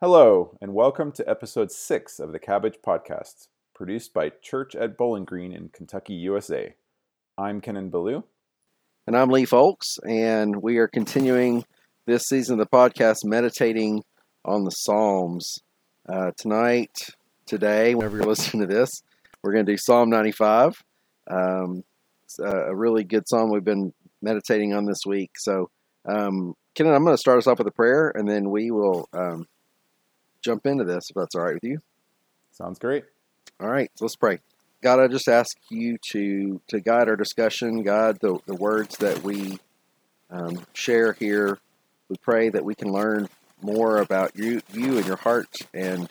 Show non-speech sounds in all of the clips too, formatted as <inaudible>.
Hello, and welcome to episode six of the Cabbage Podcast, produced by Church at Bowling Green in Kentucky, USA. I'm Kenan Ballou. And I'm Lee Folks, and we are continuing this season of the podcast meditating on the Psalms. Uh, tonight, today, whenever you're <laughs> listening to this, we're going to do Psalm 95. Um, it's a, really good psalm we've been meditating on this week. So, um, Kenan, I'm going to start us off with a prayer, and then we will um, jump into this if that's all right with you. Sounds great. All right, so let's pray. God, I just ask you to to guide our discussion, God, the, the words that we um, share here. We pray that we can learn more about you, you and your heart and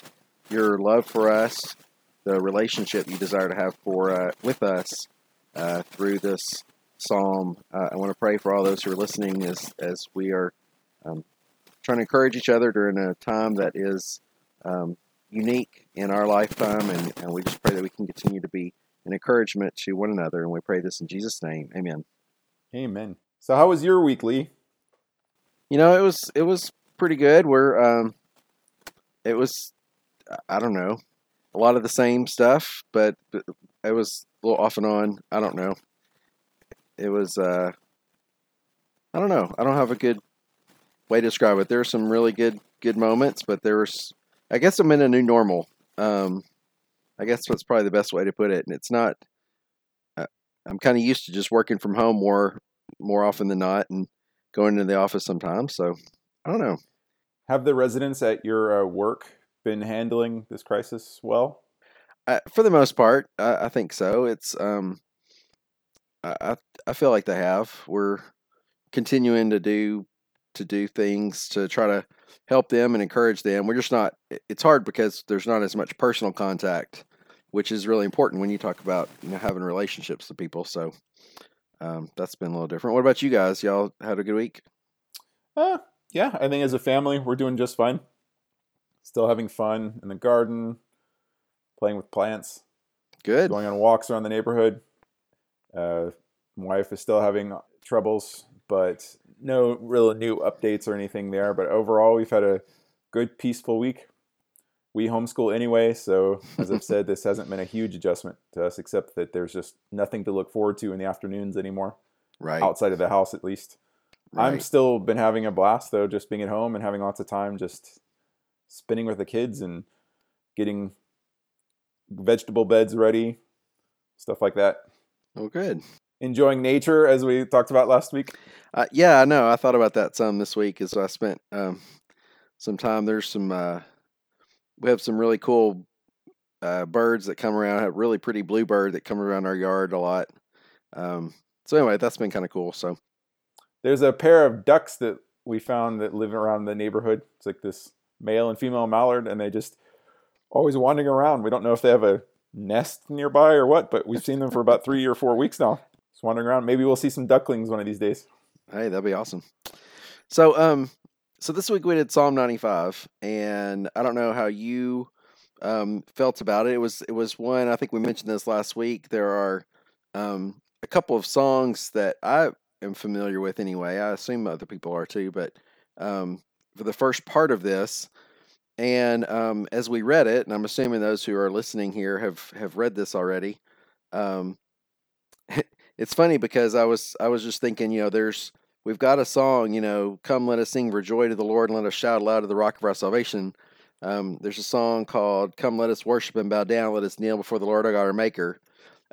your love for us, the relationship you desire to have for uh, with us uh, through this psalm. Uh, I want to pray for all those who are listening as as we are um, trying to encourage each other during a time that is um, unique in our lifetime, and, and we just pray that we can continue to be an encouragement to one another. And we pray this in Jesus' name, Amen. Amen. So, how was your weekly? You know, it was it was pretty good. We're um, it was I don't know a lot of the same stuff, but it was a little off and on. I don't know. It was uh, I don't know. I don't have a good way to describe it. There were some really good good moments, but there was I guess I'm in a new normal. Um, I guess that's probably the best way to put it. And it's not. Uh, I'm kind of used to just working from home more more often than not, and going to the office sometimes. So I don't know. Have the residents at your uh, work been handling this crisis well? Uh, for the most part, I, I think so. It's um, I I feel like they have. We're continuing to do to do things to try to help them and encourage them. We're just not, it's hard because there's not as much personal contact, which is really important when you talk about, you know, having relationships with people. So um, that's been a little different. What about you guys? Y'all had a good week? Uh, yeah, I think as a family, we're doing just fine. Still having fun in the garden, playing with plants. Good. Going on walks around the neighborhood. Uh, my wife is still having troubles, but no real new updates or anything there, but overall, we've had a good, peaceful week. We homeschool anyway, so as I've said, this hasn't been a huge adjustment to us, except that there's just nothing to look forward to in the afternoons anymore. Right. Outside of the house, at least. Right. I'm still been having a blast though, just being at home and having lots of time just spinning with the kids and getting vegetable beds ready, stuff like that. Oh, good enjoying nature as we talked about last week? Uh, yeah, I know. I thought about that some this week as I spent um, some time. There's some uh, we have some really cool uh, birds that come around. I have really pretty bluebird that come around our yard a lot. Um, so anyway, that's been kind of cool. So there's a pair of ducks that we found that live around the neighborhood. It's like this male and female mallard, and they just always wandering around. We don't know if they have a nest nearby or what, but we've seen them for about three or four weeks now. Just wandering around. Maybe we'll see some ducklings one of these days. Hey, that'd be awesome. So, um, so this week we did Psalm 95, and I don't know how you um, felt about it. It was it was one I think we mentioned this last week. There are um, a couple of songs that I am familiar with anyway. I assume other people are too, but um, for the first part of this, and um, as we read it, and I'm assuming those who are listening here have have read this already. Um, it's funny because I was I was just thinking, you know, there's we've got a song, you know, come let us sing for joy to the Lord and let us shout aloud to the rock of our salvation. Um, there's a song called "Come Let Us Worship and Bow Down, Let Us Kneel Before the Lord Our God, Our Maker."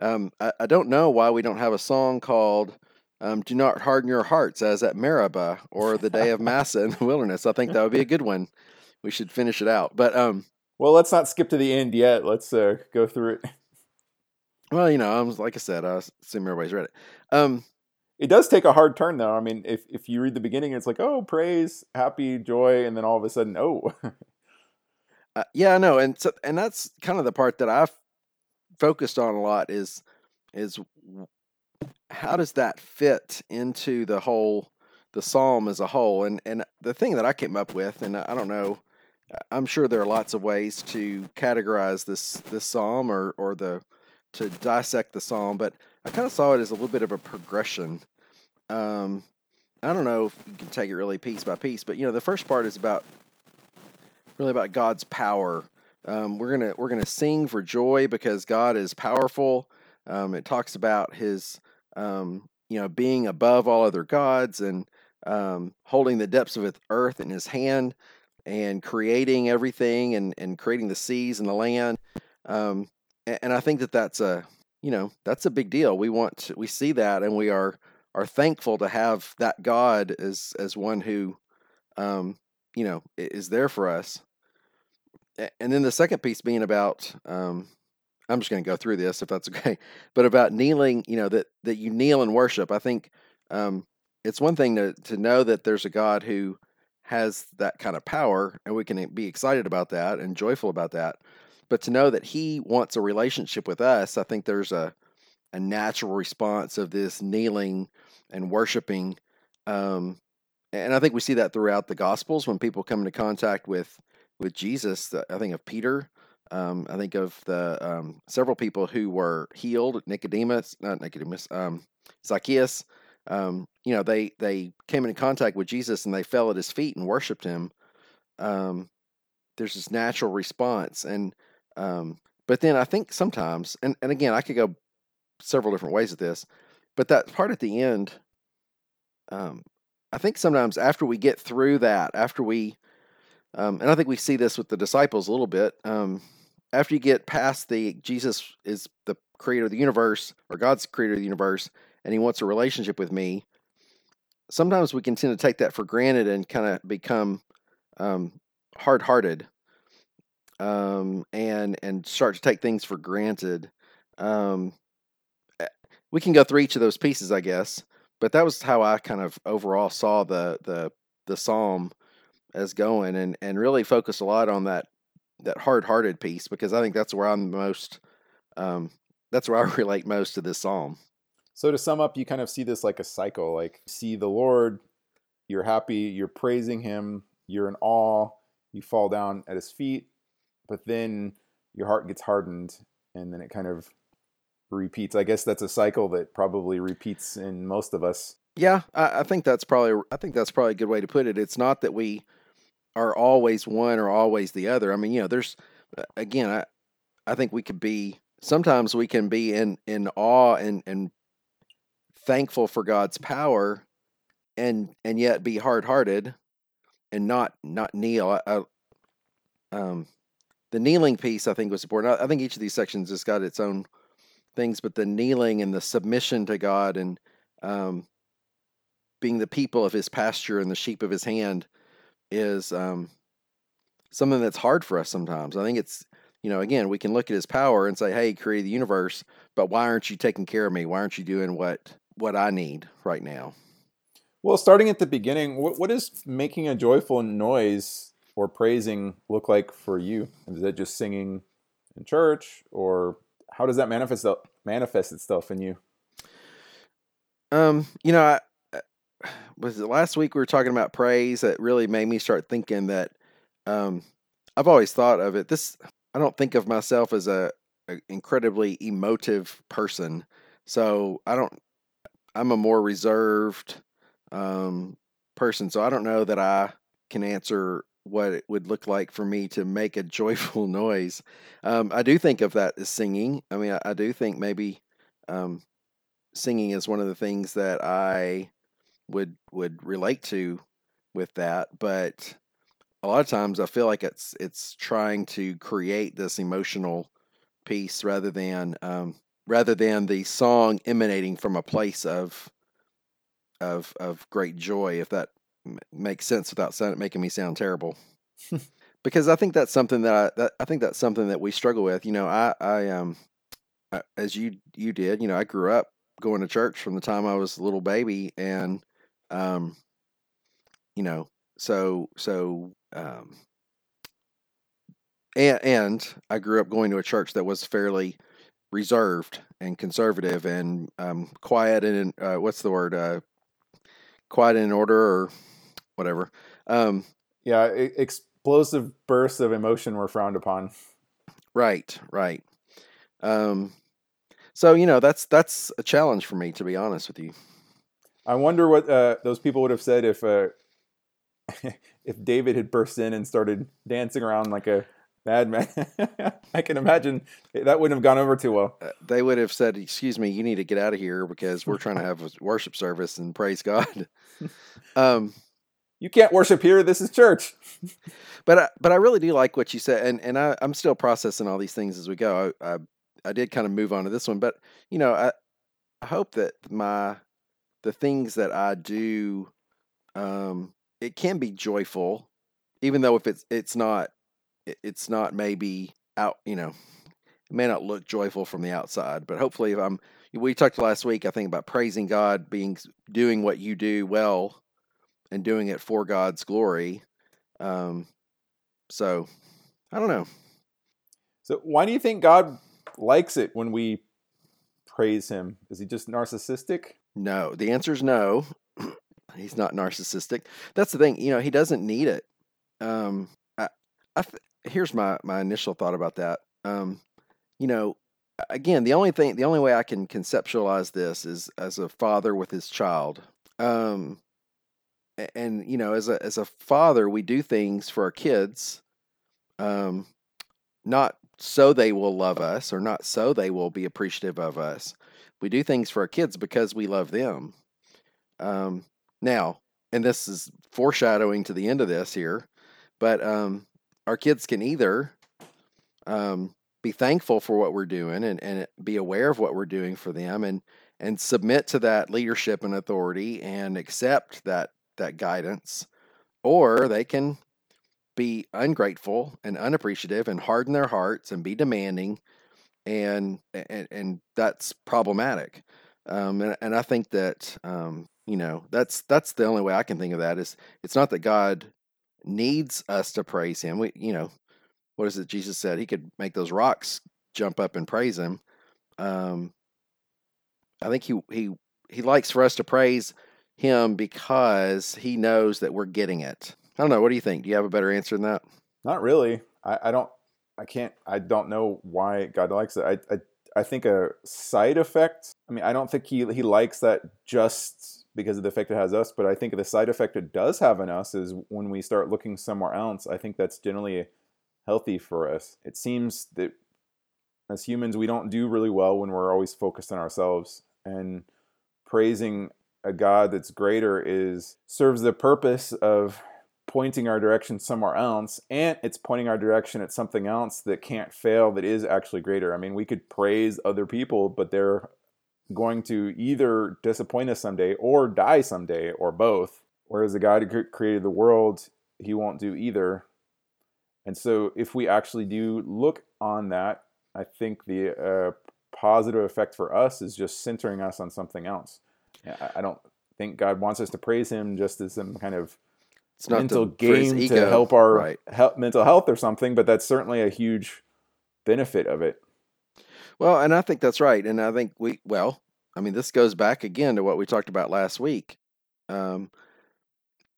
Um, I, I, don't know why we don't have a song called um, "Do Not Harden Your Hearts" as at Meribah or the Day of Massah in the Wilderness. I think that would be a good one. We should finish it out, but um, well, let's not skip to the end yet. Let's uh, go through it. Well, you know, I was like I said, I assume everybody's read it. Um, it does take a hard turn, though. I mean, if if you read the beginning, it's like, oh, praise, happy, joy, and then all of a sudden, oh. uh, yeah, I know, and so and that's kind of the part that I've focused on a lot is is how does that fit into the whole the psalm as a whole and and the thing that i came up with and i don't know i'm sure there are lots of ways to categorize this this psalm or or the to dissect the psalm, but I kind of saw it as a little bit of a progression. Um, I don't know if you can take it really piece by piece, but you know, the first part is about really about God's power. Um, we're gonna we're gonna sing for joy because God is powerful. Um, it talks about His um, you know being above all other gods and um, holding the depths of earth in His hand and creating everything and and creating the seas and the land. And, I think that that's a you know that's a big deal. We want to, we see that and we are are thankful to have that God as as one who um, you know is there for us and then the second piece being about um, i'm just going to go through this if that's <laughs> okay but about kneeling you know that that you kneel and worship i think um, it's one thing to to know that there's a god who has that kind of power and we can be excited about that and joyful about that but to know that he wants a relationship with us i think there's a a natural response of this kneeling and worshiping um, and i think we see that throughout the gospels when people come into contact with with Jesus. I think of Peter. Um, I think of the um, several people who were healed. Nicodemus, not Nicodemus, um, Zacchaeus. Um, you know, they they came into contact with Jesus and they fell at his feet and worshipped him. Um, there's this natural response, and um, but then I think sometimes, and and again, I could go several different ways with this, but that part at the end, um, I think sometimes after we get through that, after we um, and I think we see this with the disciples a little bit. Um, after you get past the Jesus is the creator of the universe, or God's creator of the universe, and he wants a relationship with me, sometimes we can tend to take that for granted and kind of become um, hard hearted um, and and start to take things for granted. Um, eh, we can go through each of those pieces, I guess, but that was how I kind of overall saw the the the psalm as going and and really focus a lot on that that hard-hearted piece because I think that's where I'm most um, that's where I <laughs> relate most to this psalm. So to sum up, you kind of see this like a cycle. Like see the Lord, you're happy, you're praising him, you're in awe, you fall down at his feet, but then your heart gets hardened and then it kind of repeats. I guess that's a cycle that probably repeats in most of us. Yeah, I, I think that's probably I think that's probably a good way to put it. It's not that we are always one or always the other. I mean, you know, there's again, I I think we could be sometimes we can be in in awe and and thankful for God's power and and yet be hard-hearted and not not kneel. I, I, um the kneeling piece I think was important. I, I think each of these sections has got its own things, but the kneeling and the submission to God and um, being the people of His pasture and the sheep of His hand is um, something that's hard for us sometimes. I think it's, you know, again, we can look at his power and say, "Hey, he created the universe, but why aren't you taking care of me? Why aren't you doing what what I need right now?" Well, starting at the beginning, what, what does making a joyful noise or praising look like for you? Is that just singing in church, or how does that manifest manifest itself in you? Um, you know, I, was it last week we were talking about praise that really made me start thinking that um, I've always thought of it. This I don't think of myself as a, a incredibly emotive person, so I don't. I'm a more reserved um, person, so I don't know that I can answer what it would look like for me to make a joyful <laughs> noise. Um, I do think of that as singing. I mean, I, I do think maybe um, singing is one of the things that I would would relate to with that, but a lot of times I feel like it's it's trying to create this emotional piece rather than um, rather than the song emanating from a place of of of great joy. If that m- makes sense without sound, making me sound terrible, <laughs> because I think that's something that I that, I think that's something that we struggle with. You know, I I um as you you did. You know, I grew up going to church from the time I was a little baby, and um, you know, so so um, and and I grew up going to a church that was fairly reserved and conservative and um, quiet and uh, what's the word uh, quiet in order or whatever. Um, yeah, explosive bursts of emotion were frowned upon. Right, right. Um, so you know that's that's a challenge for me to be honest with you. I wonder what uh, those people would have said if uh, <laughs> if David had burst in and started dancing around like a madman, <laughs> I can imagine that wouldn't have gone over too well. Uh, they would have said, "Excuse me, you need to get out of here because we're trying to have a worship service and praise God." <laughs> um, you can't worship here. This is church. <laughs> but I, but I really do like what you said, and and I, I'm still processing all these things as we go. I, I I did kind of move on to this one, but you know, I I hope that my the things that I do, um, it can be joyful, even though if it's it's not, it's not maybe out, you know, it may not look joyful from the outside, but hopefully, if I'm, we talked last week, I think about praising God, being doing what you do well, and doing it for God's glory. Um, so, I don't know. So, why do you think God likes it when we praise him? Is he just narcissistic? No. The answer is no. <clears throat> He's not narcissistic. That's the thing. You know, he doesn't need it. Um, I, I th- here's my my initial thought about that. Um, you know, again, the only thing, the only way I can conceptualize this is as a father with his child. Um, and you know, as a as a father, we do things for our kids, um, not so they will love us or not so they will be appreciative of us. We do things for our kids because we love them. Um, now, and this is foreshadowing to the end of this here, but um, our kids can either um, be thankful for what we're doing and, and be aware of what we're doing for them and and submit to that leadership and authority and accept that that guidance or they can be ungrateful and unappreciative and harden their hearts and be demanding and and, and that's problematic. Um, and, and i think that um, you know that's that's the only way i can think of that is it's not that god needs us to praise him. We you know what is it jesus said? He could make those rocks jump up and praise him. Um, i think he he he likes for us to praise him because he knows that we're getting it I don't know. What do you think? Do you have a better answer than that? Not really. I, I don't. I can't. I don't know why God likes it. I, I I think a side effect. I mean, I don't think he he likes that just because of the effect it has us, but I think the side effect it does have on us is when we start looking somewhere else. I think that's generally healthy for us. It seems that as humans, we don't do really well when we're always focused on ourselves and praising a God that's greater is serves the purpose of pointing our direction somewhere else and it's pointing our direction at something else that can't fail that is actually greater. I mean we could praise other people but they're going to either disappoint us someday or die someday or both. Whereas the god who created the world he won't do either. And so if we actually do look on that i think the uh, positive effect for us is just centering us on something else i don't think god wants us to praise him just as some kind of it's mental game to help our right. help, mental health or something, but that's certainly a huge benefit of it. Well, and I think that's right, and I think we well, I mean, this goes back again to what we talked about last week. Um,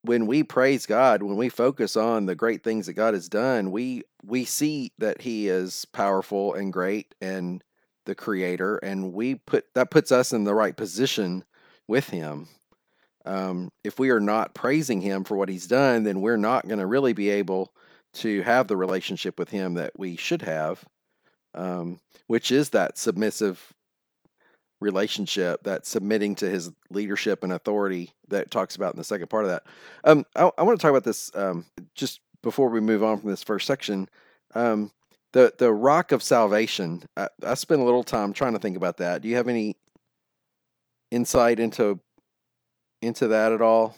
when we praise God, when we focus on the great things that God has done, we we see that He is powerful and great and the Creator, and we put that puts us in the right position with Him um, if we are not praising him for what he's done, then we're not going to really be able to have the relationship with him that we should have, um, which is that submissive relationship, that submitting to his leadership and authority that talks about in the second part of that. Um, I, I, want to talk about this um, just before we move on from this first section. Um, the the rock of salvation. I, I spent a little time trying to think about that. Do you have any insight into into that at all?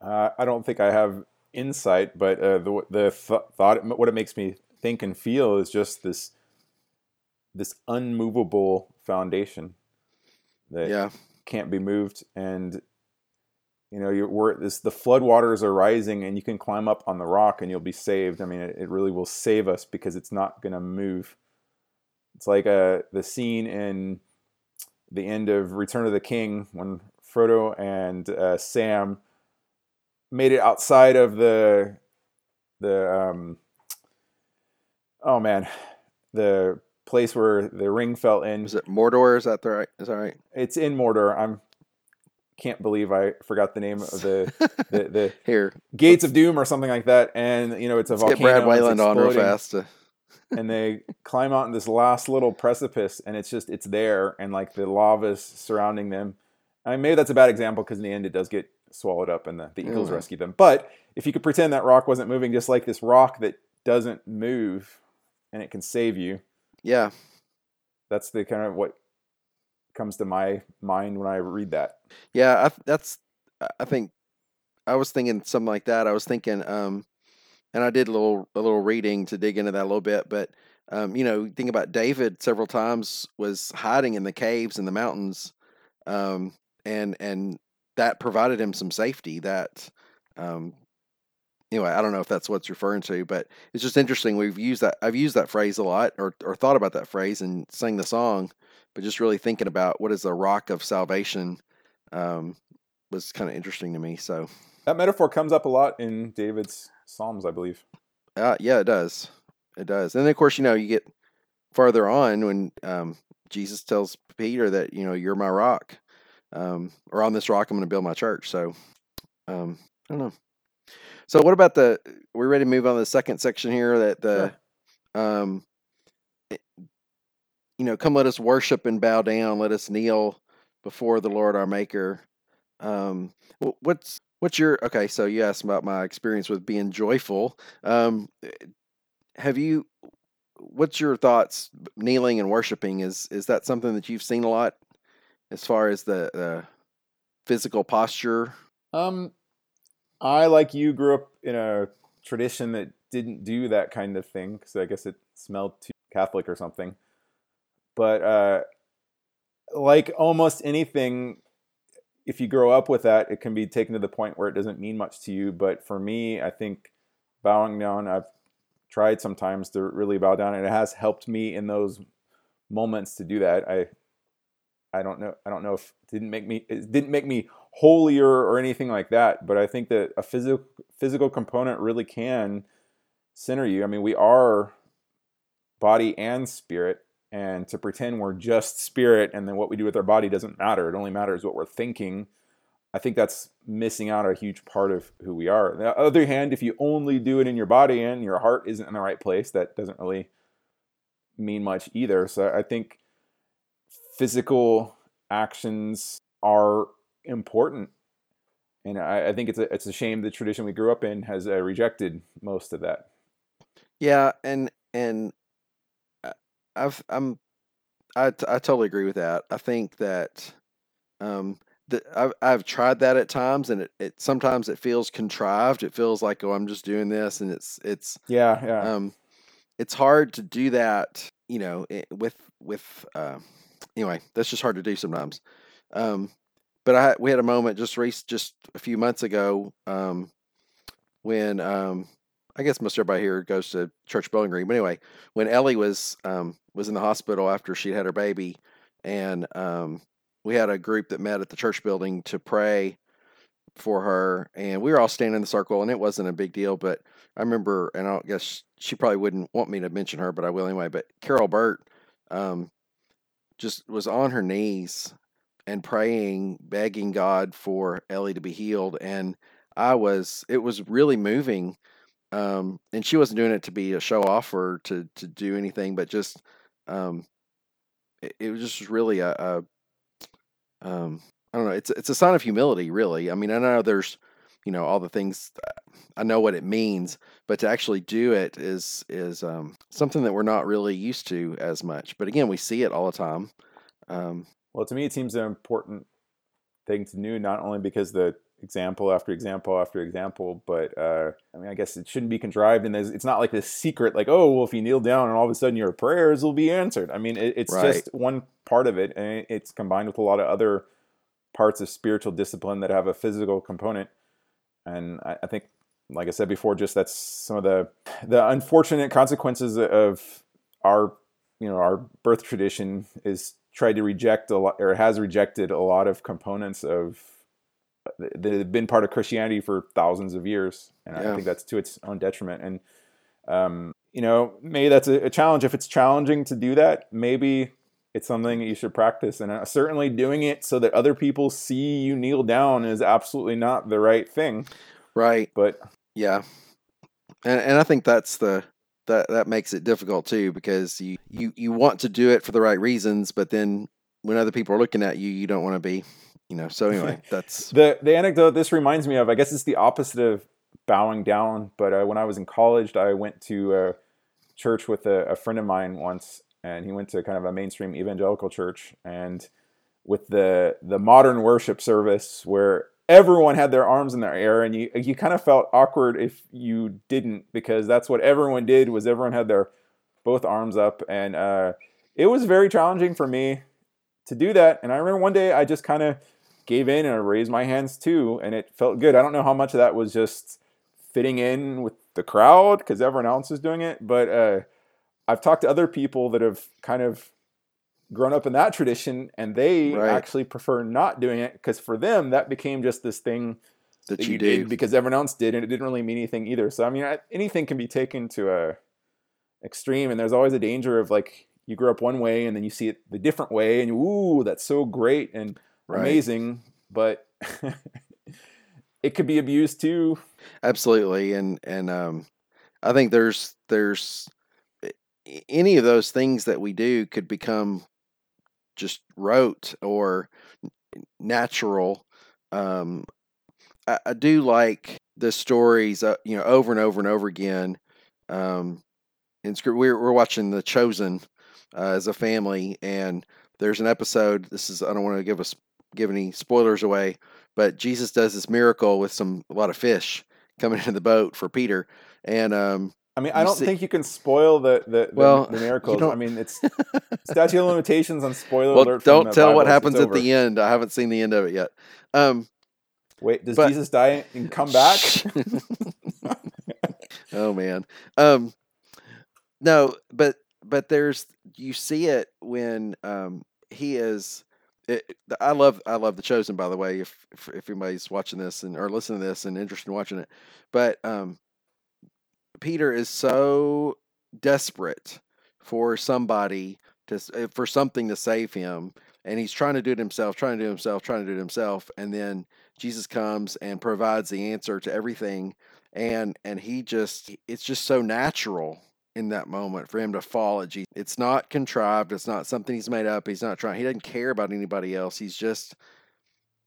Uh, I don't think I have insight, but uh, the the th- thought what it makes me think and feel is just this this unmovable foundation that yeah. can't be moved, and you know you're we're, this the floodwaters are rising, and you can climb up on the rock and you'll be saved. I mean, it, it really will save us because it's not going to move. It's like uh, the scene in the end of Return of the King when Frodo and uh, Sam made it outside of the the um, oh man the place where the ring fell in. Is it Mordor? Is that the right? Is that right? It's in Mordor. I'm can't believe I forgot the name of the the, the <laughs> Here, Gates of Doom or something like that. And you know, it's a let's get. Brad Wayland on real fast. to- and they climb out in this last little precipice, and it's just it's there, and like the lava's surrounding them. I mean, maybe that's a bad example because in the end it does get swallowed up, and the, the Eagles Yeah. rescue them. But if you could pretend that rock wasn't moving, just like this rock that doesn't move, and it can save you, Yeah, that's the kind of what comes to my mind when I read that. yeah. I, that's. I think I was thinking something like that. I was thinking, um, and I did a little a little reading to dig into that a little bit. But um, you know, think about David several times was hiding in the caves and the mountains, um, and and that provided him some safety. That um, anyway, I don't know if that's what's referring to, but it's just interesting. We've used that. I've used that phrase a lot, or or thought about that phrase and sang the song, but just really thinking about what is the rock of salvation um, was kind of interesting to me. So That metaphor comes up a lot in David's Psalms, I believe. uh, yeah, it does, it does. And then of course, you know, you get farther on when um, Jesus tells Peter that you know you're my rock, um, or on this rock I'm going to build my church. So um, I don't know. So what about the? We're ready to move on to the second section here. That the um, it- you know, come let us worship and bow down. Let us kneel before the Lord our Maker. Um, what's what's your okay? So you asked about my experience with being joyful. Um, eh, have you? What's your thoughts? Kneeling and worshiping is is that something that you've seen a lot, as far as the physical posture? Um, I like you grew up in a tradition that didn't do that kind of thing because I guess it smelled too Catholic or something. But uh, like almost anything, if you grow up with that, it can be taken to the point where it doesn't mean much to you. But for me, I think bowing down, I've tried sometimes to really bow down, and it has helped me in those moments to do that. I I don't know. I don't know if it didn't make me it didn't make me holier or anything like that. But I think that a physical physical component really can center you. I mean, we are body and spirit, and to pretend we're just spirit and then what we do with our body doesn't matter. It only matters what we're thinking. I think that's missing out a huge part of who we are. On the other hand, if you only do it in your body and your heart isn't in the right place, that doesn't really mean much either. So I think physical actions are important. And I, I think it's a, it's a shame the tradition we grew up in has uh, rejected most of that. Yeah, and and I've I'm I t- I totally agree with that. I think that um that I've I've tried that at times, and it, it sometimes it feels contrived. It feels like oh I'm just doing this, and it's it's Yeah, yeah. um it's hard to do that you know i- with with uh, anyway that's just hard to do sometimes. Um, but I we had a moment just rec- just a few months ago um when um I guess most everybody here goes to Church Bowling Green. But anyway, when Ellie was um, was in the hospital after she had her baby, and um, we had a group that met at the church building to pray for her, and we were all standing in the circle, and it wasn't a big deal. But I remember, and I guess she probably wouldn't want me to mention her, but I will anyway. But Carol Burt um, just was on her knees and praying, begging God for Ellie to be healed, and I was. It was really moving um, and she wasn't doing it to be a show off or to to do anything, but just um, it, it was just really a, a um, I don't know. It's it's a sign of humility, really. I mean, I know there's you know all the things. I know what it means, but to actually do it is is um, something that we're not really used to as much. But again, we see it all the time. Um, Well, to me, it seems an important thing to do, not only because the example after example after example, but uh, I mean, I guess it shouldn't be contrived, and it's not like this secret, like, oh, well, if you kneel down and all of a sudden your prayers will be answered. I mean, it, it's Right. just one part of it, and it's combined with a lot of other parts of spiritual discipline that have a physical component. And I, I think, like I said before, just that's some of the the unfortunate consequences of our you know our birth tradition is tried to reject a lot or has rejected a lot of components of that have been part of Christianity for thousands of years, and I think that's to its own detriment. And um, you know, maybe that's a, a challenge. If it's challenging to do that, maybe it's something that you should practice. And uh, certainly doing it so that other people see you kneel down is absolutely not the right thing. Right. But Yeah. And and I think that's the that that makes it difficult too because you you you want to do it for the right reasons, but then when other people are looking at you, you don't want to be, you know. So anyway, <laughs> that's the the anecdote this reminds me of, I guess it's the opposite of bowing down. But uh, when I was in college, I went to a church with a, a friend of mine once, and he went to kind of a mainstream evangelical church, and with the the modern worship service where everyone had their arms in the air and you you kind of felt awkward if you didn't because that's what everyone did was everyone had their both arms up and uh, it was very challenging for me to do that and i remember one day i just kind of gave in and I raised my hands too and it felt good. I don't know how much of that was just fitting in with the crowd because everyone else is doing it but uh, i've talked to other people that have kind of grown up in that tradition and they Right. actually prefer not doing it because for them that became just this thing that that you you did because everyone else did and it didn't really mean anything either. So i mean I, anything can be taken to a extreme and there's always a danger of like you grew up one way and then you see it the different way and you ooh that's so great and Right. amazing but <laughs> it could be abused too Absolutely, and and um, I think there's there's any of those things that we do could become just rote or natural. Um, I, I do like the stories, uh, you know, over and over and over again. Um, in script, we're we're watching The Chosen uh, as a family, and there's an episode. This is I don't want to give us give any spoilers away, but Jesus does this miracle with some a lot of fish coming into the boat for Peter, and um, i mean i don't see- think you can spoil the the, the, Well, the <laughs> miracles i mean it's <laughs> statute of limitations on spoiler well, alert don't tell what Bible, it's happens at the end. I haven't seen the end of it yet. Um, wait does but- jesus die and come back <laughs> oh man. Um, no, but but there's you see it when um he is. It, I love I love the chosen by the way if, if if anybody's watching this and or listening to this and interested in watching it, but um, Peter is so desperate for somebody to uh, for something to save him, and he's trying to do it himself, trying to do it himself, trying to do it himself, and then Jesus comes and provides the answer to everything, and and he just it's just so natural in that moment for him to fall Jesus. It's not contrived. It's not something he's made up. He's not trying. He doesn't care about anybody else. He's just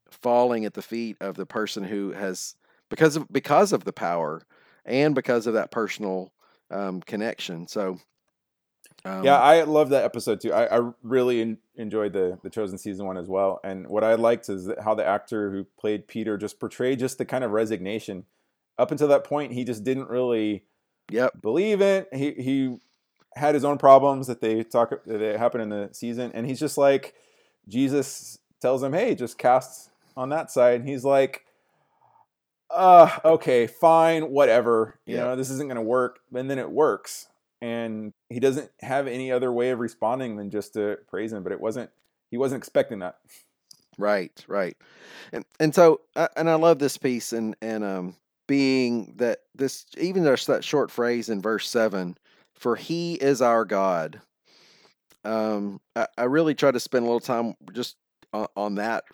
falling at the feet of the person who has because of because of the power and because of that personal um, connection. So, um, yeah, I love that episode too. I, I really en- enjoyed the the chosen season one as well. And what I liked is how the actor who played Peter just portrayed just the kind of resignation. Up until that point, he just didn't really yep, believe it. He he had his own problems that they talk that happen in the season, and he's just like Jesus tells him, "Hey, just cast on that side." And he's like, "Uh, okay, fine, whatever. You Yeah. know, this isn't going to work." And then it works, and he doesn't have any other way of responding than just to praise him. But it wasn't. He wasn't expecting that. right, right, and and so uh, and I love this piece and and um being that this even just that short phrase in verse seven, for He is our God. Um, I, I really try to spend a little time just on, on that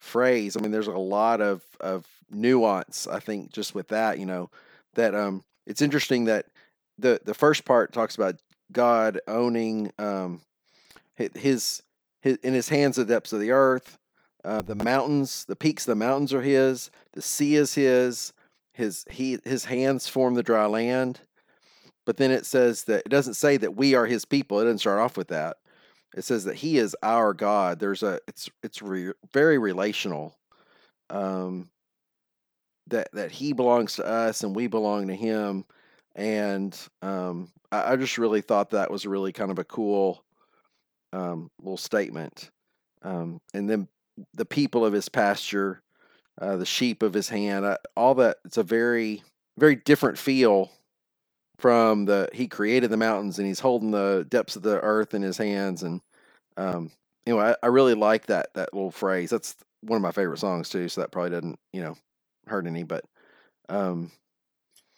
phrase. I mean, there's a lot of of nuance. I think just with that, you know, that um, it's interesting that the the first part talks about God owning um, his his in his hands the depths of the earth, uh, the mountains, the peaks of the mountains are his, the sea is his, his he his hands form the dry land. But then it says that it doesn't say that we are his people. It doesn't start off with that. It says that he is our God. There's a it's it's re, very relational. Um, that that he belongs to us and we belong to him, and um, I, I just really thought that was really kind of a cool um, little statement. Um, and then the people of his pasture, uh, the sheep of his hand, uh, all that. It's a very very different feel from the he created the mountains and he's holding the depths of the earth in his hands and um anyway I, I really like that that little phrase that's one of my favorite songs too so that probably doesn't you know hurt any but um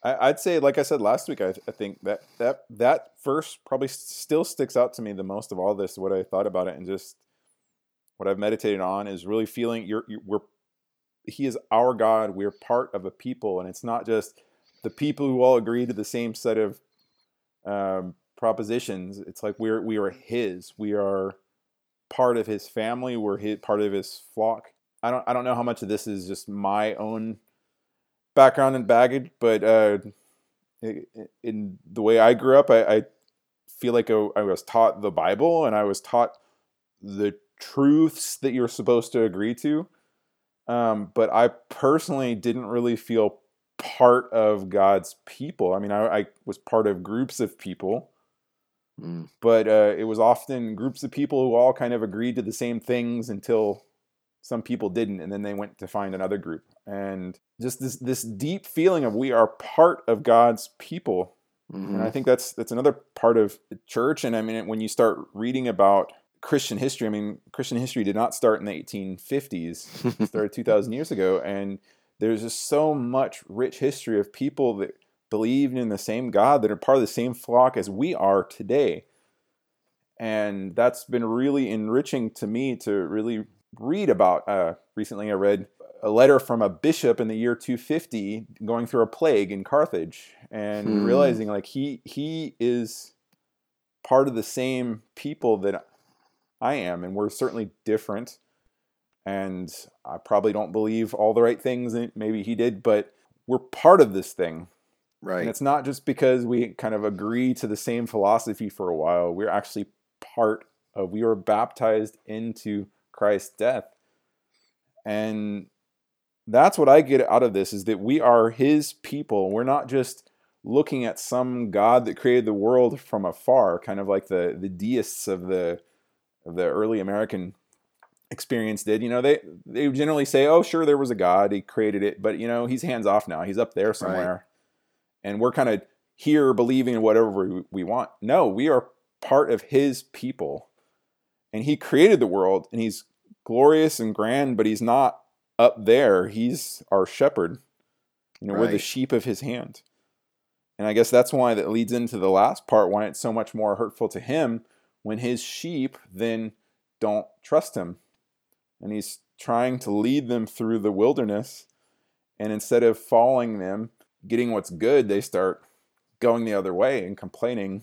I, I'd say, like I said last week, I, I think that that that verse probably still sticks out to me the most of all this. What I thought about it and just what I've meditated on is really feeling you're, you we're he is our God. We're part of a people, and it's not just the people who all agree to the same set of um, propositions. It's like we're we are His. We are part of His family. We're his, part of His flock. I don't I don't know how much of this is just my own background and baggage, but uh, in the way I grew up, I, I feel like I, I was taught the Bible and I was taught the truths that you're supposed to agree to. Um, but I personally didn't really feel part of God's people. I mean, I, I was part of groups of people, Mm. but uh, it was often groups of people who all kind of agreed to the same things until some people didn't, and then they went to find another group. And just this this deep feeling of we are part of God's people and I Mhm. think that's that's another part of the church. And I mean, when you start reading about Christian history, I mean, Christian history did not start in the 1850s; it started <laughs> 2,000 years ago. And there's just so much rich history of people that believed in the same God, that are part of the same flock as we are today. And that's been really enriching to me to really read about. Uh, recently, I read a letter from a bishop in the year 250 going through a plague in Carthage and Hmm. realizing like he he is part of the same people that I am and we're certainly different and I probably don't believe all the right things that maybe he did but we're part of this thing Right. and it's not just because we kind of agree to the same philosophy for a while we're actually part of we were baptized into Christ's death and that's what I get out of this is that we are his people. We're not just looking at some God that created the world from afar, kind of like the the deists of the the early American experience did. You know, they they generally say, "Oh, sure, there was a God, he created it, but you know, he's hands off now. He's up there somewhere." And we're kind of here believing in whatever we, we want. No, we are part of his people. And he created the world and he's glorious and grand, but he's not up there. He's our shepherd. You know, we're the sheep of his hand. And I guess that's why that leads into the last part, why it's so much more hurtful to him when his sheep then don't trust him. And he's trying to lead them through the wilderness. And instead of following them, getting what's good, they start going the other way and complaining.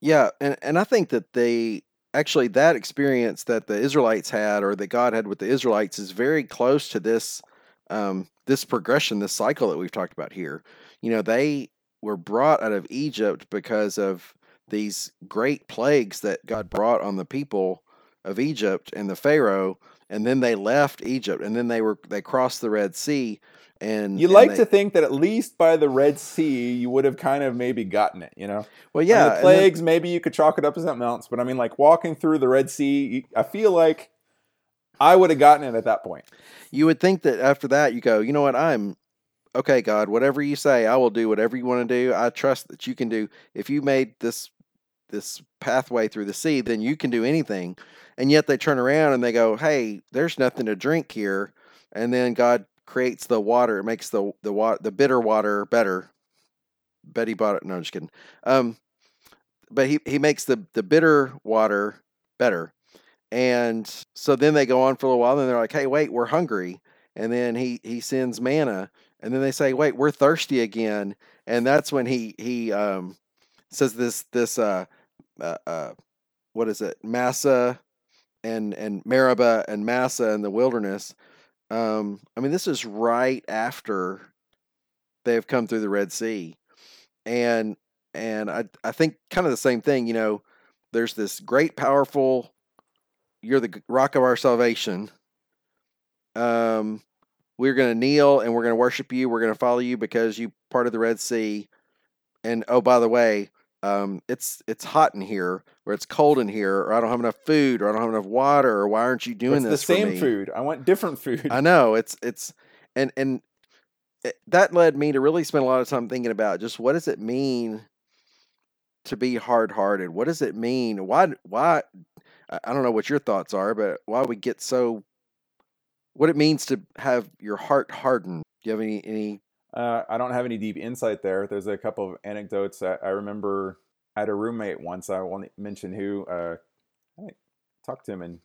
Yeah, and and I think that they actually that experience that the Israelites had or that God had with the Israelites is very close to this um this progression, this cycle that we've talked about here. You know, they were brought out of Egypt because of these great plagues that God brought on the people of Egypt and the Pharaoh, and then they left Egypt and then they were they crossed the Red Sea and You like they- to think that at least by the Red Sea, you would have kind of maybe gotten it, you know? well yeah the and then- plagues, maybe you could chalk it up as something else. But I mean, like walking through the Red Sea, I feel like I would have gotten it at that point. you would think that after that you go, you know what, I'm okay, God, whatever you say, I will do whatever you want to do. I trust that you can do. If you made this this pathway through the sea, then you can do anything. And yet they turn around and they go, "Hey, there's nothing to drink here." And then God creates the water. It makes the the water the bitter water better. Betty bought it. No, I'm just kidding. Um, but he he makes the the bitter water better. And so then they go on for a little while, and they're like, "Hey, wait, we're hungry." And then he he sends manna, and then they say, "Wait, we're thirsty again." And that's when he he um says this this uh uh, uh what is it Massah and and Meribah and Massah in the wilderness. Um, I mean, this is right after they have come through the Red Sea, and and I I think kind of the same thing. You know, there's this great, powerful. You're the rock of our salvation. Um, we're going to kneel and we're going to worship you. We're going to follow you because you part of the Red Sea. And oh, by the way, um, it's it's hot in here, or it's cold in here, or I don't have enough food, or I don't have enough water, or why aren't you doing this? it's the this? for same me? food. I want different food. I know it's it's and and it, that led me to really spend a lot of time thinking about just what does it mean to be hard-hearted? What does it mean? Why why I I don't know what your thoughts are, but why we get so what it means to have your heart hardened. Do you have any any Uh, I don't have any deep insight there. There's a couple of anecdotes. I, I remember I had a roommate once. I won't mention who. Uh, I haven't talked to him in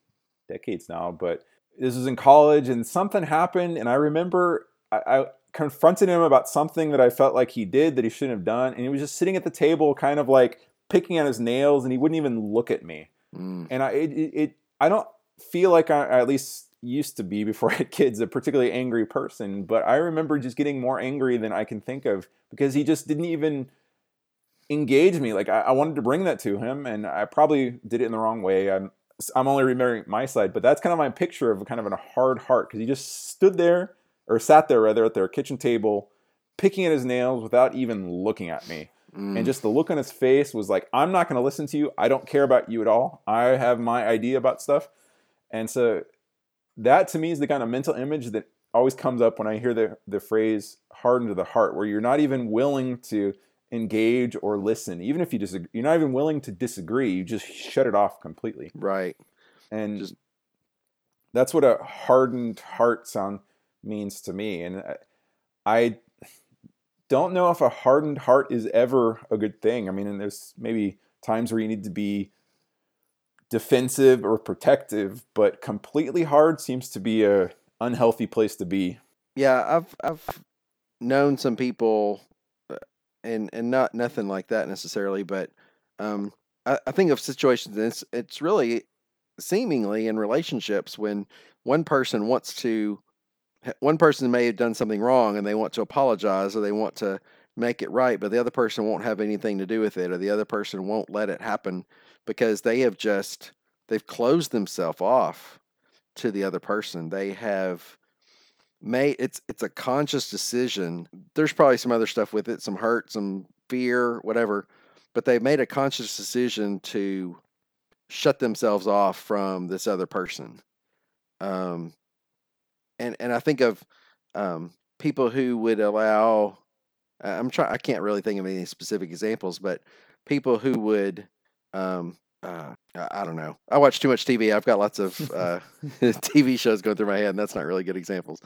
decades now, but this was in college, and something happened. And I remember I, I confronted him about something that I felt like he did that he shouldn't have done, and he was just sitting at the table, kind of like picking at his nails, and he wouldn't even look at me. Mm. And I, it, it, I don't feel like I at least used to be before <laughs> I had kids, a particularly angry person. But I remember just getting more angry than I can think of because he just didn't even engage me. Like I, I wanted to bring that to him, and I probably did it in the wrong way. I'm I'm only remembering my side, but that's kind of my picture of kind of a hard heart because he just stood there or sat there rather at their kitchen table, picking at his nails without even looking at me. Mm. And just the look on his face was like, I'm not going to listen to you. I don't care about you at all. I have my idea about stuff. And so that to me is the kind of mental image that always comes up when I hear the, the phrase hardened to the heart, where you're not even willing to engage or listen. Even if you disagree, you're not even willing to disagree. You just shut it off completely. right. And Just- that's what a hardened heart sound means to me. And I, I don't know if a hardened heart is ever a good thing. I mean, and there's maybe times where you need to be defensive or protective, but completely hard seems to be a unhealthy place to be. Yeah, I've I've known some people, uh, and and not nothing like that necessarily, but um, I, I think of situations. It's it's really seemingly in relationships when one person wants to, one person may have done something wrong and they want to apologize or they want to make it right, but the other person won't have anything to do with it, or the other person won't let it happen because they have just they've closed themselves off to the other person. They have made it's it's a conscious decision. There's probably some other stuff with it, some hurt, some fear, whatever, but they've made a conscious decision to shut themselves off from this other person. Um and and I think of um people who would allow I'm trying I can't really think of any specific examples, but people who would um uh, I don't know. I watch too much TV. I've got lots of uh, <laughs> <laughs> TV shows going through my head, and that's not really good examples.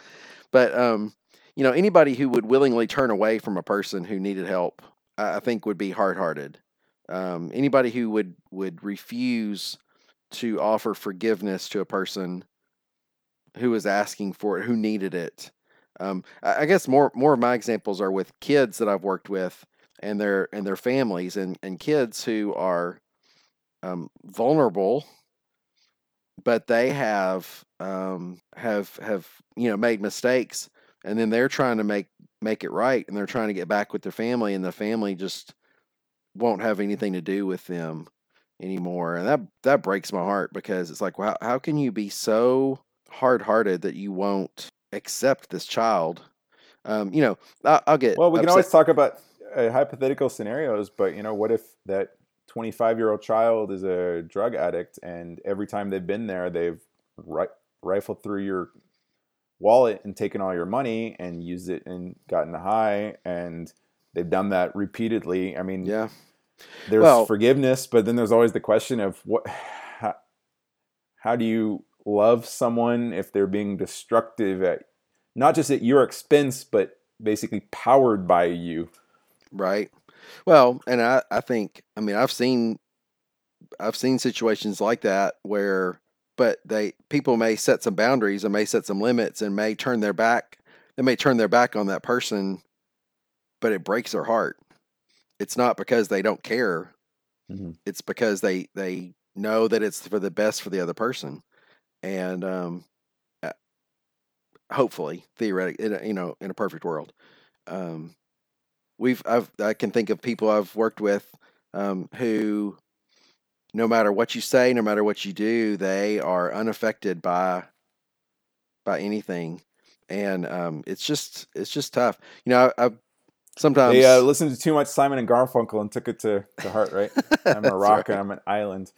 But um, you know, anybody who would willingly turn away from a person who needed help, I I think would be hard-hearted. Um, anybody who would would refuse to offer forgiveness to a person who was asking for it, who needed it. Um, I I guess more more of my examples are with kids that I've worked with and their and their families and and kids who are um, vulnerable, but they have um, have have you know made mistakes, and then they're trying to make make it right, and they're trying to get back with their family, and the family just won't have anything to do with them anymore, and that that breaks my heart because it's like, wow, how can you be so hard hearted that you won't accept this child? Um, you know, I, I'll get Well, we can always talk about uh, hypothetical scenarios, but you know, what if that 25 year old child is a drug addict and every time they've been there, they've ri- rifled through your wallet and taken all your money and used it and gotten high and they've done that repeatedly. I mean, yeah. there's Well- forgiveness, but then there's always the question of what, how, how do you love someone if they're being destructive at not just at your expense, but basically powered by you? Right. Well, and I, I think I mean I've seen I've seen situations like that where but they people may set some boundaries and may set some limits and may turn their back they may turn their back on that person but it breaks their heart. It's not because they don't care. Mhm. It's because they they know that it's for the best for the other person. And um hopefully theoretically you know in a perfect world um we've I've I can think of people I've worked with um, who, no matter what you say, no matter what you do, they are unaffected by by anything, and um, it's just it's just tough. You know, I, I sometimes They uh, listened to too much Simon and Garfunkel and took it to, to heart, right? <laughs> I'm a rock right. and I'm an island.